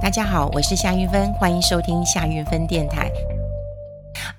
大家好，我是夏云芬，欢迎收听夏云芬电台。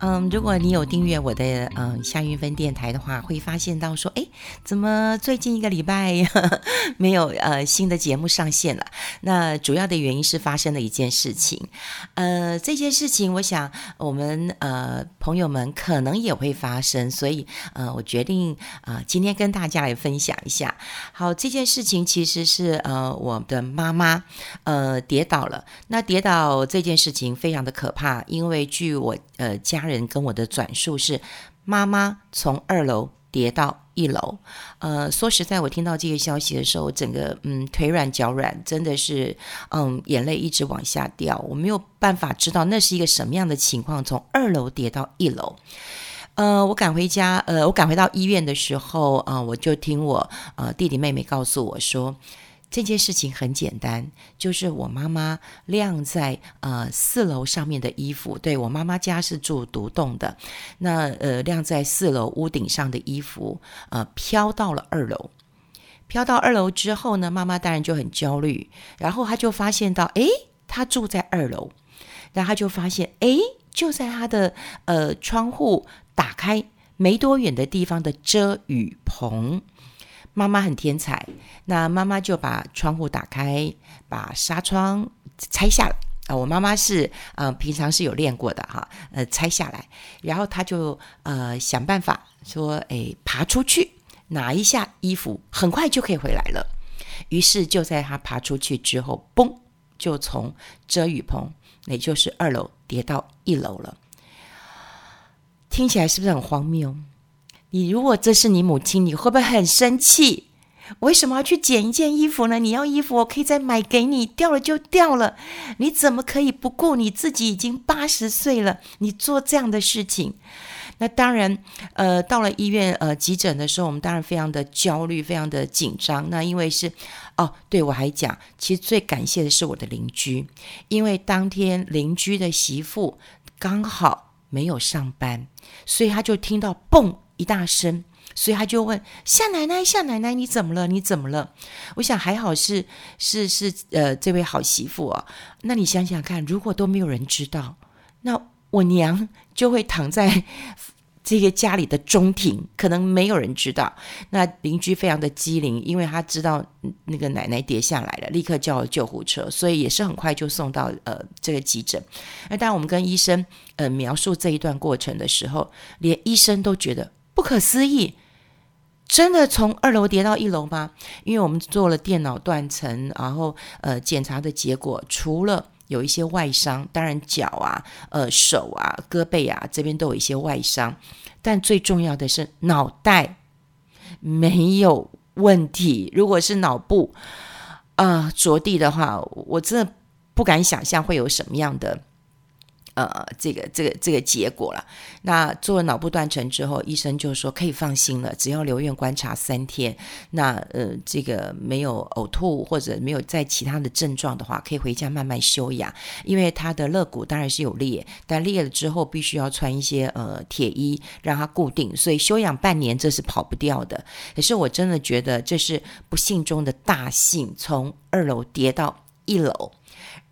嗯，如果你有订阅我的嗯夏云芬电台的话，会发现到说，哎，怎么最近一个礼拜呵 呵没有呃新的节目上线了？那主要的原因是发生了一件事情，呃，这件事情我想我们呃朋友们可能也会发生，所以呃我决定啊、今天跟大家来分享一下。好，这件事情其实是呃我的妈妈呃跌倒了，那跌倒这件事情非常的可怕，因为据我呃家人。人跟我的转述是，妈妈从二楼跌到一楼。呃，说实在，我听到这个消息的时候，整个嗯腿软脚软，真的是嗯眼泪一直往下掉。我没有办法知道那是一个什么样的情况，从二楼跌到一楼。呃，我赶回家，呃，我赶回到医院的时候，啊、呃，我就听我呃弟弟妹妹告诉我说。这件事情很简单，就是我妈妈晾在呃四楼上面的衣服，对，我妈妈家是住独栋的，那呃晾在四楼屋顶上的衣服，呃飘到了二楼，飘到二楼之后呢，妈妈当然就很焦虑，然后她就发现到，诶，她住在二楼，然后她就发现，诶，就在她的呃窗户打开没多远的地方的遮雨棚。妈妈很天才，那妈妈就把窗户打开，把纱窗拆下来。啊、我妈妈是呃平常是有练过的哈，呃拆下来，然后她就呃想办法说，哎爬出去拿一下衣服，很快就可以回来了。于是就在她爬出去之后，嘣，就从遮雨棚，也就是二楼跌到一楼了。听起来是不是很荒谬？你如果这是你母亲，你会不会很生气？为什么要去捡一件衣服呢？你要衣服，我可以再买给你，掉了就掉了。你怎么可以不顾你自己已经八十岁了，你做这样的事情？那当然，呃，到了医院，呃，急诊的时候，我们当然非常的焦虑，非常的紧张。那因为是，哦，对，我还讲，其实最感谢的是我的邻居，因为当天邻居的媳妇刚好没有上班，所以他就听到嘣。一大声，所以他就问夏奶奶：“夏奶奶，你怎么了？你怎么了？”我想还好是是是呃，这位好媳妇啊。那你想想看，如果都没有人知道，那我娘就会躺在。这个家里的中庭可能没有人知道，那邻居非常的机灵，因为他知道那个奶奶跌下来了，立刻叫救护车，所以也是很快就送到呃这个急诊。那当我们跟医生呃描述这一段过程的时候，连医生都觉得不可思议，真的从二楼跌到一楼吗？因为我们做了电脑断层，然后呃检查的结果除了。有一些外伤，当然脚啊、呃手啊、胳膊啊这边都有一些外伤，但最重要的是脑袋没有问题。如果是脑部啊、着地的话，我真的不敢想象会有什么样的。呃，这个这个这个结果了。那做了脑部断层之后，医生就说可以放心了，只要留院观察三天。那呃，这个没有呕吐或者没有在其他的症状的话，可以回家慢慢休养。因为他的肋骨当然是有裂，但裂了之后必须要穿一些呃铁衣让它固定，所以休养半年这是跑不掉的。可是我真的觉得这是不幸中的大幸，从二楼跌到一楼。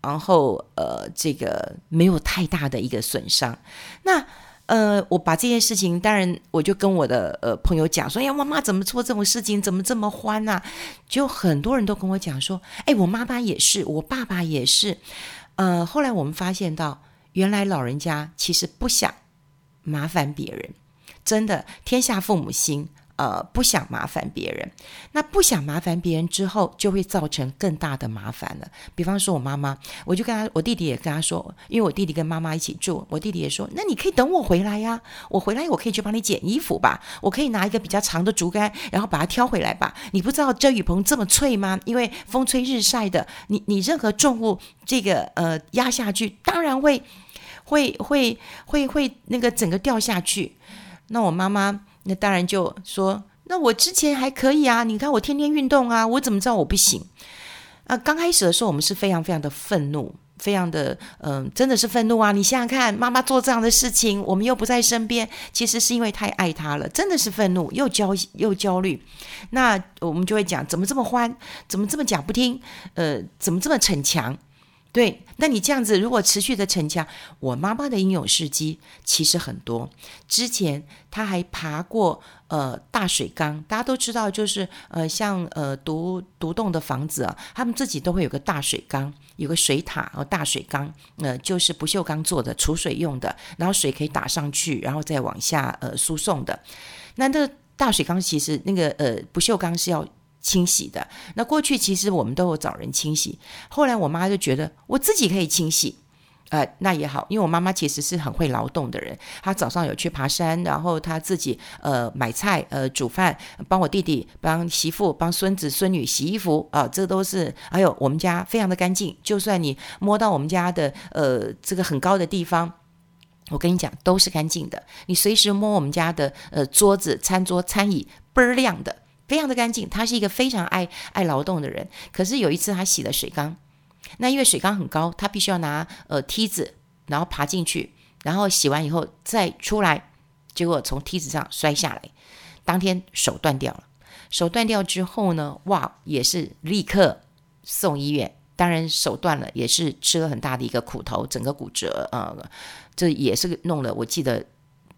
然后，呃，这个没有太大的一个损伤。那，呃，我把这件事情，当然，我就跟我的呃朋友讲说：“哎呀，妈妈怎么做这种事情？怎么这么欢啊？”就很多人都跟我讲说：“哎，我妈妈也是，我爸爸也是。”呃，后来我们发现到，原来老人家其实不想麻烦别人，真的，天下父母心。呃，不想麻烦别人，那不想麻烦别人之后，就会造成更大的麻烦了。比方说，我妈妈，我就跟他，我弟弟也跟他说，因为我弟弟跟妈妈一起住，我弟弟也说，那你可以等我回来呀，我回来我可以去帮你捡衣服吧，我可以拿一个比较长的竹竿，然后把它挑回来吧。你不知道遮雨棚这么脆吗？因为风吹日晒的，你你任何重物这个呃压下去，当然会会会会会那个整个掉下去。那我妈妈。那当然就说，那我之前还可以啊，你看我天天运动啊，我怎么知道我不行？啊，刚开始的时候我们是非常非常的愤怒，非常的嗯、真的是愤怒啊！你想想看，妈妈做这样的事情，我们又不在身边，其实是因为太爱她了，真的是愤怒又焦又焦虑。那我们就会讲，怎么这么欢？怎么这么讲不听？呃，怎么这么逞强？对，那你这样子如果持续的逞强，我妈妈的英勇事迹其实很多。之前她还爬过呃大水缸，大家都知道，就是呃像呃独独栋的房子啊，他们自己都会有个大水缸，有个水塔哦，大水缸，呃就是不锈钢做的，储水用的，然后水可以打上去，然后再往下呃输送的。那这大水缸其实那个呃不锈钢是要。清洗的。那过去其实我们都有找人清洗，后来我妈就觉得我自己可以清洗，呃，那也好，因为我妈妈其实是很会劳动的人，她早上有去爬山，然后她自己呃买菜，呃煮饭，帮我弟弟、帮媳妇、帮孙子孙女洗衣服啊，这都是还有我们家非常的干净，就算你摸到我们家的呃这个很高的地方，我跟你讲都是干净的，你随时摸我们家的呃桌子、餐桌、餐椅倍儿亮的。非常的干净，他是一个非常爱爱劳动的人。可是有一次他洗了水缸，那因为水缸很高，他必须要拿呃梯子，然后爬进去，然后洗完以后再出来，结果从梯子上摔下来，当天手断掉了。手断掉之后呢，哇，也是立刻送医院。当然手断了，也是吃了很大的一个苦头，整个骨折，呃，这也是弄了，我记得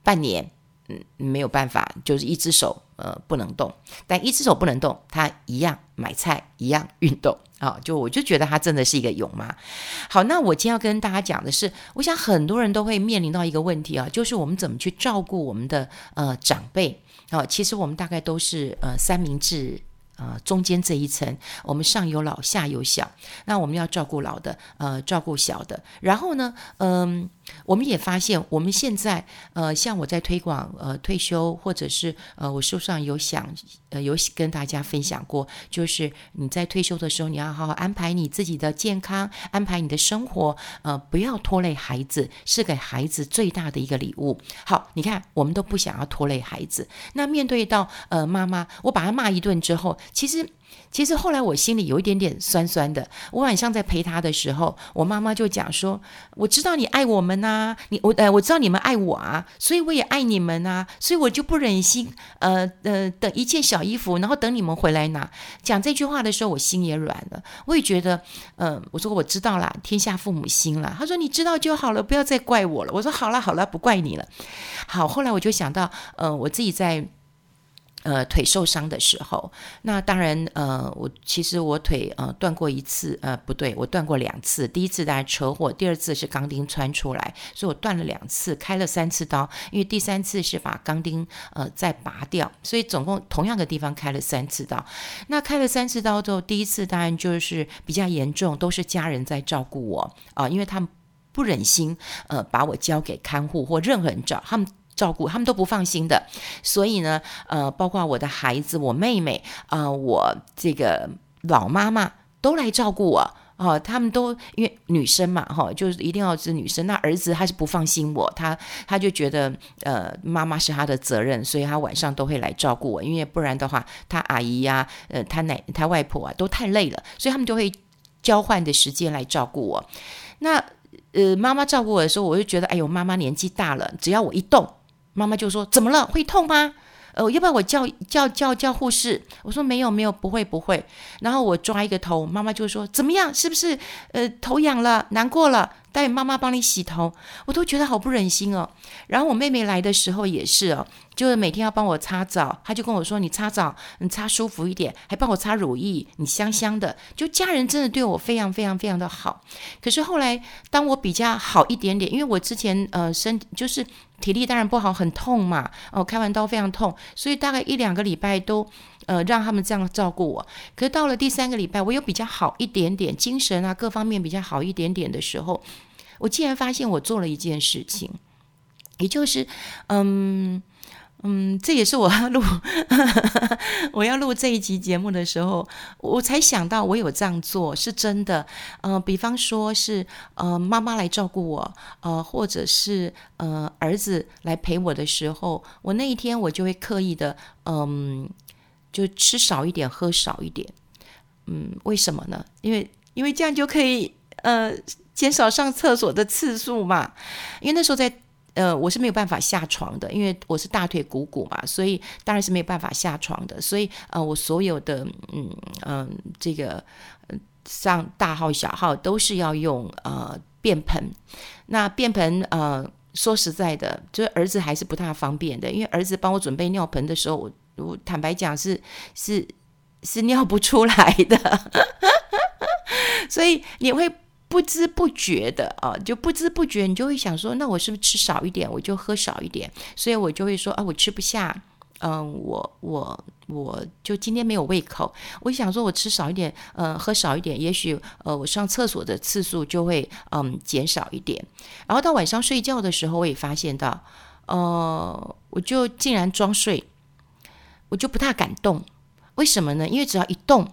半年。嗯，没有办法，就是一只手呃不能动，但一只手不能动，他一样买菜，一样运动啊、就我就觉得他真的是一个勇妈。好，那我今天要跟大家讲的是，我想很多人都会面临到一个问题啊，就是我们怎么去照顾我们的呃长辈啊、其实我们大概都是呃三明治。呃，中间这一层，我们上有老，下有小。那我们要照顾老的，呃，照顾小的。然后呢，嗯、我们也发现，我们现在，呃，像我在推广，呃，退休，或者是，呃，我书上有想，呃，有跟大家分享过，就是你在退休的时候，你要好好安排你自己的健康，安排你的生活，呃，不要拖累孩子，是给孩子最大的一个礼物。好，你看，我们都不想要拖累孩子。那面对到，呃，妈妈，我把他骂一顿之后。其实，其实后来我心里有一点点酸酸的。我晚上在陪他的时候，我妈妈就讲说：“我知道你爱我们呐，你我呃，我知道你们爱我啊，所以我也爱你们呐，所以我就不忍心呃呃等一件小衣服，然后等你们回来拿。”讲这句话的时候，我心也软了。我也觉得，嗯、我说我知道了，天下父母心了。他说：“你知道就好了，不要再怪我了。”我说：“好了好了，不怪你了。”好，后来我就想到，呃，我自己在。呃，腿受伤的时候，那当然，呃，我其实我腿呃断过一次，呃，不对，我断过两次。第一次当然车祸，第二次是钢钉穿出来，所以我断了两次，开了三次刀。因为第三次是把钢钉呃再拔掉，所以总共同样的地方开了三次刀。那开了三次刀之后，第一次当然就是比较严重，都是家人在照顾我啊，因为他们不忍心呃把我交给看护或任何人照，他们。照顾他们都不放心的，所以呢，呃，包括我的孩子、我妹妹啊、我这个老妈妈都来照顾我啊、呃。他们都因为女生嘛，哈、哦，就是一定要是女生。那儿子他是不放心我，他他就觉得呃，妈妈是他的责任，所以他晚上都会来照顾我。因为不然的话，他阿姨呀、呃，他奶、他外婆啊，都太累了，所以他们就会交换的时间来照顾我。那呃，妈妈照顾我的时候，我就觉得，哎呦，妈妈年纪大了，只要我一动。妈妈就说：“怎么了？会痛吗？呃，要不要我叫叫叫叫护士？”我说：“没有，没有，不会，不会。”然后我抓一个头，妈妈就说：“怎么样？是不是呃头痒了？难过了？”带妈妈帮你洗头，我都觉得好不忍心哦。然后我妹妹来的时候也是哦，就是每天要帮我擦澡，她就跟我说：“你擦澡，你擦舒服一点，还帮我擦乳液，你香香的。”就家人真的对我非常非常非常的好。可是后来当我比较好一点点，因为我之前呃身就是体力当然不好，很痛嘛，哦开完刀非常痛，所以大概一两个礼拜都呃让他们这样照顾我。可是到了第三个礼拜，我又比较好一点点，精神啊各方面比较好一点点的时候。我竟然发现我做了一件事情，也就是，嗯嗯，这也是我要录 我要录这一集节目的时候，我才想到我有这样做是真的。嗯、比方说是呃妈妈来照顾我，呃，或者是呃儿子来陪我的时候，我那一天我就会刻意的，嗯，就吃少一点，喝少一点。嗯，为什么呢？因为因为这样就可以，呃。减少上厕所的次数嘛，因为那时候在呃，我是没有办法下床的，因为我是大腿股骨嘛，所以当然是没有办法下床的。所以呃，我所有的嗯嗯、这个上大号小号都是要用呃便盆。那便盆呃说实在的，就是儿子还是不太方便的，因为儿子帮我准备尿盆的时候，我我坦白讲是是是尿不出来的，所以你会。不知不觉的啊，就不知不觉，你就会想说，那我是不是吃少一点，我就喝少一点，所以我就会说啊，我吃不下，嗯，我我我就今天没有胃口，我想说我吃少一点，嗯，喝少一点，也许呃，我上厕所的次数就会嗯减少一点，然后到晚上睡觉的时候，我也发现到，呃，我就竟然装睡，我就不太敢动，为什么呢？因为只要一动。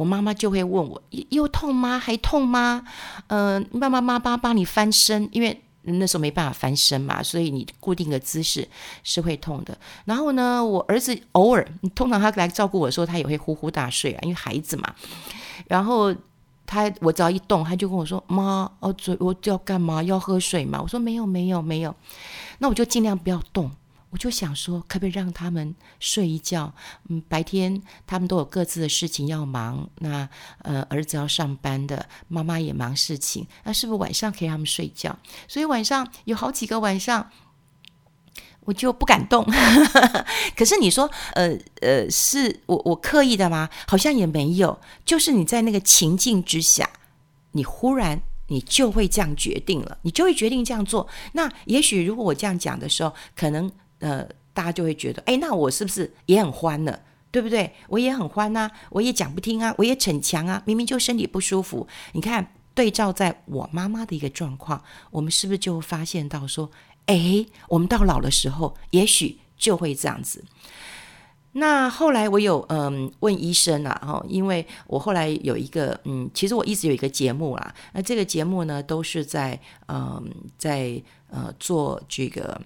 我妈妈就会问我，又痛吗？还痛吗？嗯、呃，妈妈妈妈帮你翻身，因为那时候没办法翻身嘛，所以你固定的姿势是会痛的。然后呢，我儿子偶尔，通常他来照顾我的时候，他也会呼呼大睡啊，因为孩子嘛。然后他我只要一动，他就跟我说：“妈，哦，嘴我要干嘛？要喝水吗？”我说：“没有，没有，没有。”那我就尽量不要动。我就想说，可不可以让他们睡一觉？嗯，白天他们都有各自的事情要忙。那呃，儿子要上班的，妈妈也忙事情。那是不是晚上可以让他们睡觉？所以晚上有好几个晚上，我就不敢动。可是你说，呃呃，是我我刻意的吗？好像也没有。就是你在那个情境之下，你忽然你就会这样决定了，你就会决定这样做。那也许如果我这样讲的时候，可能。呃，大家就会觉得，哎，那我是不是也很欢呢？对不对？我也很欢呐，我也讲不听啊，我也逞强啊，明明就身体不舒服。你看，对照在我妈妈的一个状况，我们是不是就发现到说，哎，我们到老的时候，也许就会这样子。那后来我有嗯问医生啊，哈，因为我后来有一个嗯，其实我一直有一个节目啦，那这个节目呢，都是在嗯在呃做这个。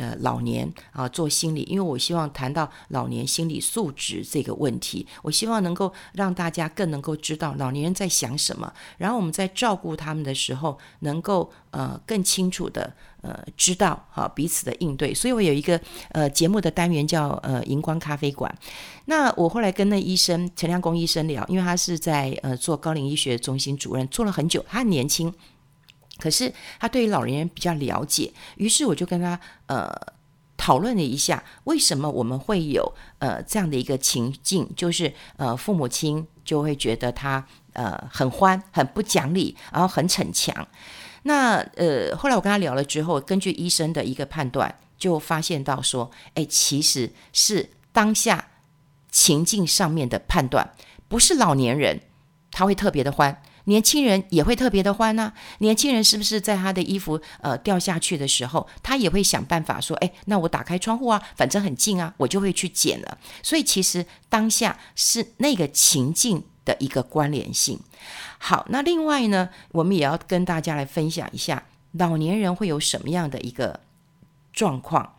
呃，老年啊，做心理，因为我希望谈到老年心理素质这个问题，我希望能够让大家更能够知道老年人在想什么，然后我们在照顾他们的时候，能够呃更清楚的呃知道哈彼此的应对。所以我有一个呃节目的单元叫呃荧光咖啡馆。那我后来跟那医生陈亮公医生聊，因为他是在呃做高龄医学中心主任，做了很久，他很年轻。可是他对于老年人比较了解，于是我就跟他呃讨论了一下，为什么我们会有呃这样的一个情境，就是呃父母亲就会觉得他呃很欢、很不讲理，然后很逞强。那呃后来我跟他聊了之后，根据医生的一个判断，就发现到说，哎，其实是当下情境上面的判断，不是老年人他会特别的欢。年轻人也会特别的欢呢。年轻人是不是在他的衣服呃掉下去的时候，他也会想办法说：“哎，那我打开窗户啊，反正很近啊，我就会去捡了。”所以其实当下是那个情境的一个关联性。好，那另外呢，我们也要跟大家来分享一下老年人会有什么样的一个状况。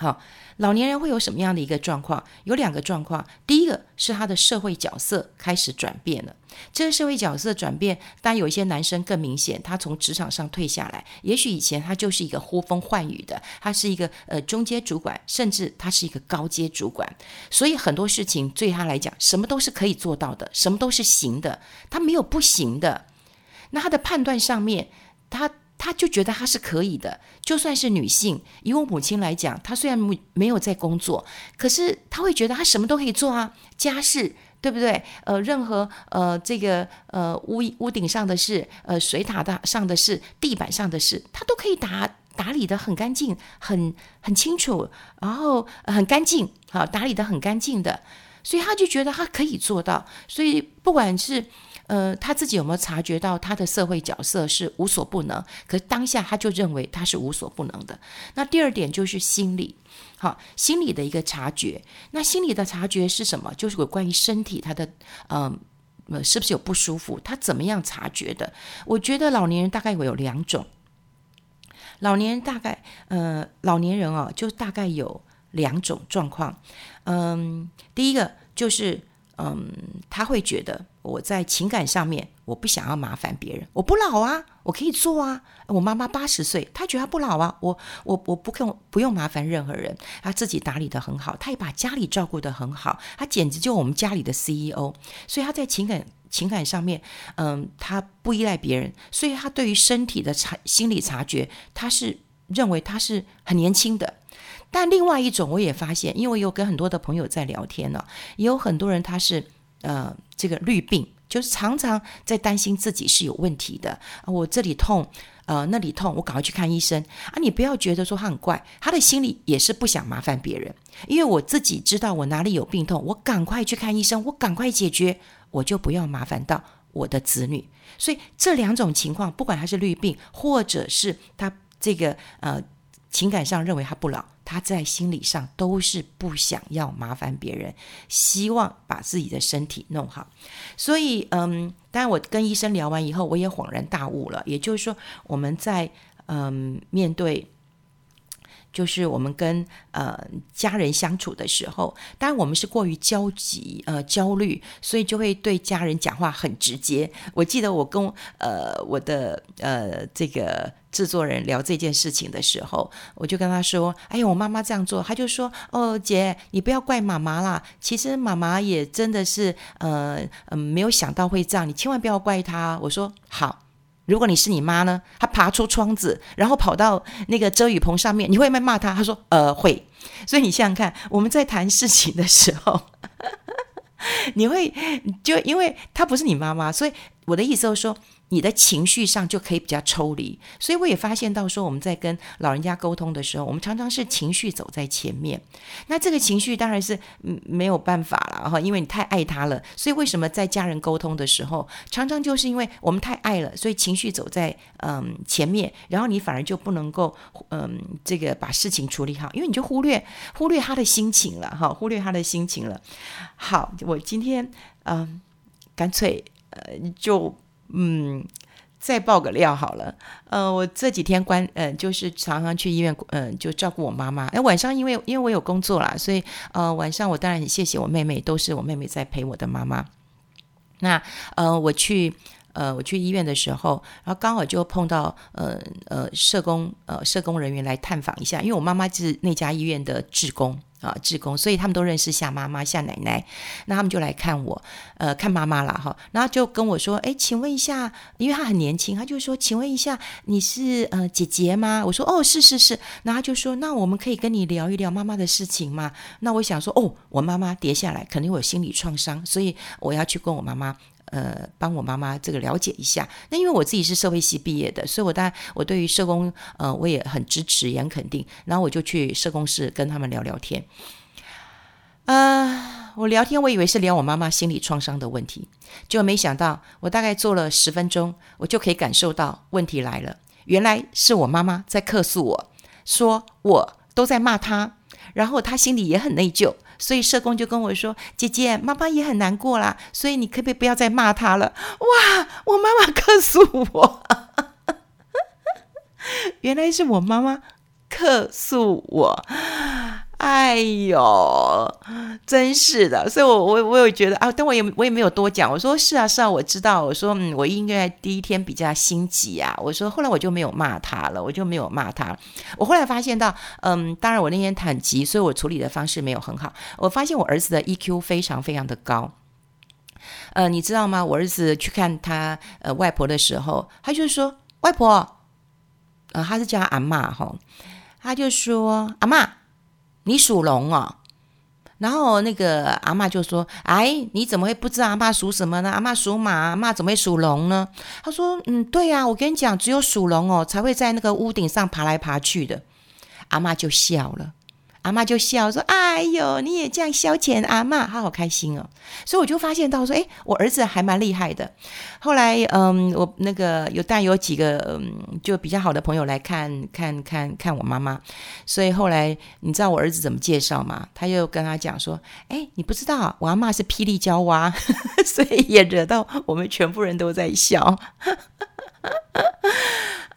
好，老年人会有什么样的一个状况？有两个状况。第一个是他的社会角色开始转变了。这个社会角色转变，当然有一些男生更明显，他从职场上退下来，也许以前他就是一个呼风唤雨的，他是一个呃中阶主管，甚至他是一个高阶主管，所以很多事情对他来讲，什么都是可以做到的，什么都是行的，他没有不行的。那他的判断上面，他。他就觉得他是可以的，就算是女性，以我母亲来讲，她虽然没有在工作，可是她会觉得她什么都可以做啊，家事对不对？呃，任何呃这个呃屋屋顶上的事，呃水塔的上的事，地板上的事，她都可以打打理得很干净，很很清楚，然后很干净，好打理得很干净的，所以他就觉得他可以做到，所以不管是。呃，他自己有没有察觉到他的社会角色是无所不能？可是当下他就认为他是无所不能的。那第二点就是心理，好，心理的一个察觉。那心理的察觉是什么？就是有关于身体他的，嗯、呃，是不是有不舒服？他怎么样察觉的？我觉得老年人大概会有两种。老年人大概，呃，老年人哦，就大概有两种状况。嗯，第一个就是。嗯，他会觉得我在情感上面我不想要麻烦别人，我不老啊，我可以做啊。我妈妈八十岁，她觉得她不老啊，我我我不用不用麻烦任何人，她自己打理得很好，她也把家里照顾得很好，她简直就我们家里的 CEO。所以她在情感情感上面，嗯，她不依赖别人，所以她对于身体的察心理察觉，她是认为她是很年轻的。但另外一种，我也发现，因为我有跟很多的朋友在聊天呢，也有很多人他是呃这个绿病，就是常常在担心自己是有问题的。我这里痛，呃那里痛，我赶快去看医生啊！你不要觉得说他很怪，他的心里也是不想麻烦别人。因为我自己知道我哪里有病痛，我赶快去看医生，我赶快解决，我就不要麻烦到我的子女。所以这两种情况，不管他是绿病，或者是他这个呃。情感上认为他不老，他在心理上都是不想要麻烦别人，希望把自己的身体弄好。所以，嗯，当然我跟医生聊完以后，我也恍然大悟了。也就是说，我们在嗯面对。就是我们跟呃家人相处的时候，当然我们是过于焦急呃焦虑，所以就会对家人讲话很直接。我记得我跟呃我的呃这个制作人聊这件事情的时候，我就跟他说：“哎呀，我妈妈这样做。”他就说：“哦，姐，你不要怪妈妈啦，其实妈妈也真的是呃嗯、没有想到会这样，你千万不要怪她。”我说：“好。”如果你是你妈呢？她爬出窗子，然后跑到那个遮雨棚上面，你会不会骂她？她说：“呃，会。”所以你想想看，我们在谈事情的时候，你会就因为她不是你妈妈，所以我的意思就是说。你的情绪上就可以比较抽离，所以我也发现到说，我们在跟老人家沟通的时候，我们常常是情绪走在前面。那这个情绪当然是没有办法了哈，因为你太爱他了。所以为什么在家人沟通的时候，常常就是因为我们太爱了，所以情绪走在嗯前面，然后你反而就不能够嗯这个把事情处理好，因为你就忽略忽略他的心情了哈，忽略他的心情了。好，我今天嗯干脆呃就。嗯，再爆个料好了。呃，我这几天关，呃，就是常常去医院，嗯、呃，就照顾我妈妈。哎，晚上因为因为我有工作啦，所以呃，晚上我当然很谢谢我妹妹，都是我妹妹在陪我的妈妈。那呃，我去呃我去医院的时候，然后刚好就碰到呃呃社工呃社工人员来探访一下，因为我妈妈是那家医院的志工。啊，志工，所以他们都认识夏妈妈、夏奶奶，那他们就来看我，呃，看妈妈了哈。然后就跟我说，哎，请问一下，因为她很年轻，她就说，请问一下，你是呃姐姐吗？我说，哦，是是是。然后就说，那我们可以跟你聊一聊妈妈的事情吗？那我想说，哦，我妈妈跌下来，肯定会有心理创伤，所以我要去跟我妈妈。呃，帮我妈妈这个了解一下。那因为我自己是社会系毕业的，所以我当然我对于社工，呃，我也很支持，也很肯定。然后我就去社工室跟他们聊聊天。呃，我聊天，我以为是聊我妈妈心理创伤的问题，结果没想到，我大概做了十分钟，我就可以感受到问题来了。原来是我妈妈在客诉我，说我都在骂她，然后她心里也很内疚。所以社工就跟我说：“姐姐，妈妈也很难过啦，所以你可不可以不要再骂她了？”哇，我妈妈告诉我，原来是我妈妈告诉我。哎呦，真是的，所以我，我我我有觉得啊，但我也我也没有多讲。我说是啊是啊，我知道。我说嗯，我应该第一天比较心急啊。我说后来我就没有骂他了，我就没有骂他。我后来发现到，嗯，当然我那天很急，所以我处理的方式没有很好。我发现我儿子的 EQ 非常非常的高。呃，你知道吗？我儿子去看他呃外婆的时候，他就说外婆，呃，他是叫阿嬷哈，他就说阿嬷。你属龙哦，然后那个阿嬷就说：“哎，你怎么会不知道阿嬷属什么呢？阿嬷属马，阿嬷怎么会属龙呢？”他说：“嗯，对呀，我跟你讲，只有属龙哦才会在那个屋顶上爬来爬去的。”阿嬷就笑了。阿妈就笑说：“哎呦，你也这样消遣阿妈，她好开心哦。”所以我就发现到说：“诶，我儿子还蛮厉害的。”后来，嗯，我那个有带有几个嗯，就比较好的朋友来看看看看我妈妈。所以后来，你知道我儿子怎么介绍吗？他又跟他讲说：“诶，你不知道我阿妈是霹雳娇娃。”所以也惹到我们全部人都在笑。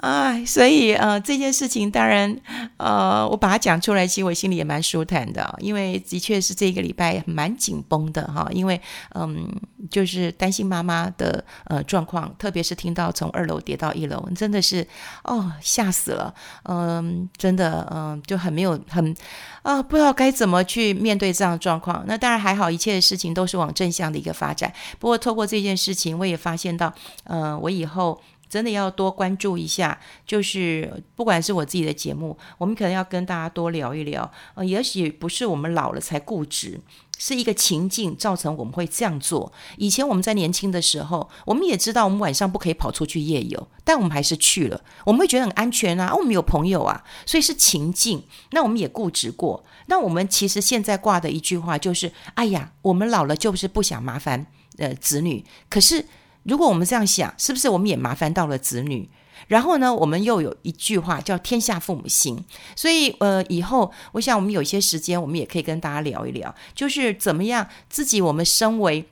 哎，所以呃，这件事情当然呃，我把它讲出来，其实我心里也蛮舒坦的，因为的确是这个礼拜蛮紧绷的哈，因为嗯，就是担心妈妈的呃状况，特别是听到从二楼跌到一楼，真的是哦吓死了，嗯，真的嗯就很没有很啊不知道该怎么去面对这样的状况。那当然还好，一切的事情都是往正向的一个发展。不过透过这件事情，我也发现到，嗯，我以后。真的要多关注一下，就是不管是我自己的节目，我们可能要跟大家多聊一聊。呃，也许不是我们老了才固执，是一个情境造成我们会这样做。以前我们在年轻的时候，我们也知道我们晚上不可以跑出去夜游，但我们还是去了。我们会觉得很安全啊，我们有朋友啊，所以是情境。那我们也固执过。那我们其实现在挂的一句话就是：哎呀，我们老了就是不想麻烦呃子女，可是。如果我们这样想，是不是我们也麻烦到了子女？然后呢，我们又有一句话叫“天下父母心”，所以呃，以后我想我们有一些时间，我们也可以跟大家聊一聊，就是怎么样自己我们身为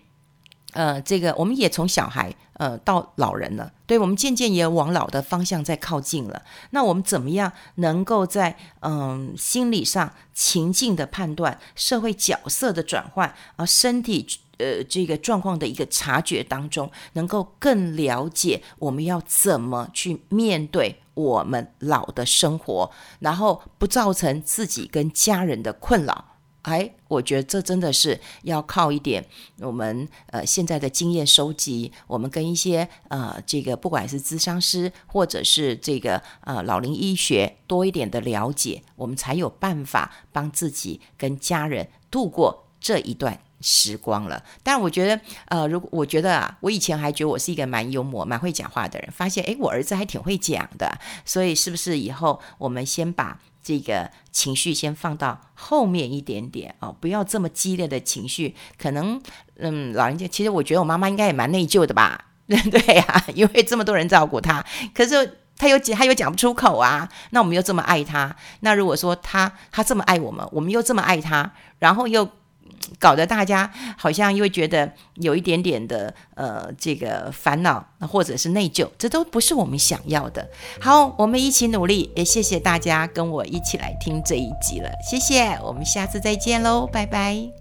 呃这个，我们也从小孩呃到老人了，对，我们渐渐也往老的方向在靠近了。那我们怎么样能够在嗯、心理上情境的判断、社会角色的转换，而身体。呃，这个状况的一个察觉当中，能够更了解我们要怎么去面对我们老的生活，然后不造成自己跟家人的困扰。哎，我觉得这真的是要靠一点我们呃现在的经验收集，我们跟一些呃这个不管是咨商师或者是这个呃老龄医学多一点的了解，我们才有办法帮自己跟家人度过这一段时光了，但我觉得，呃，如果我觉得啊，我以前还觉得我是一个蛮幽默、蛮会讲话的人，发现，诶，我儿子还挺会讲的，所以是不是以后我们先把这个情绪先放到后面一点点哦，不要这么激烈的情绪，可能，嗯，老人家其实我觉得我妈妈应该也蛮内疚的吧，对 对呀、因为这么多人照顾她，可是她又她又讲不出口啊，那我们又这么爱她，那如果说她她这么爱我们，我们又这么爱她，然后又。搞得大家好像又觉得有一点点的呃这个烦恼，或者是内疚，这都不是我们想要的。好，我们一起努力，也谢谢大家跟我一起来听这一集了，谢谢，我们下次再见喽，拜拜。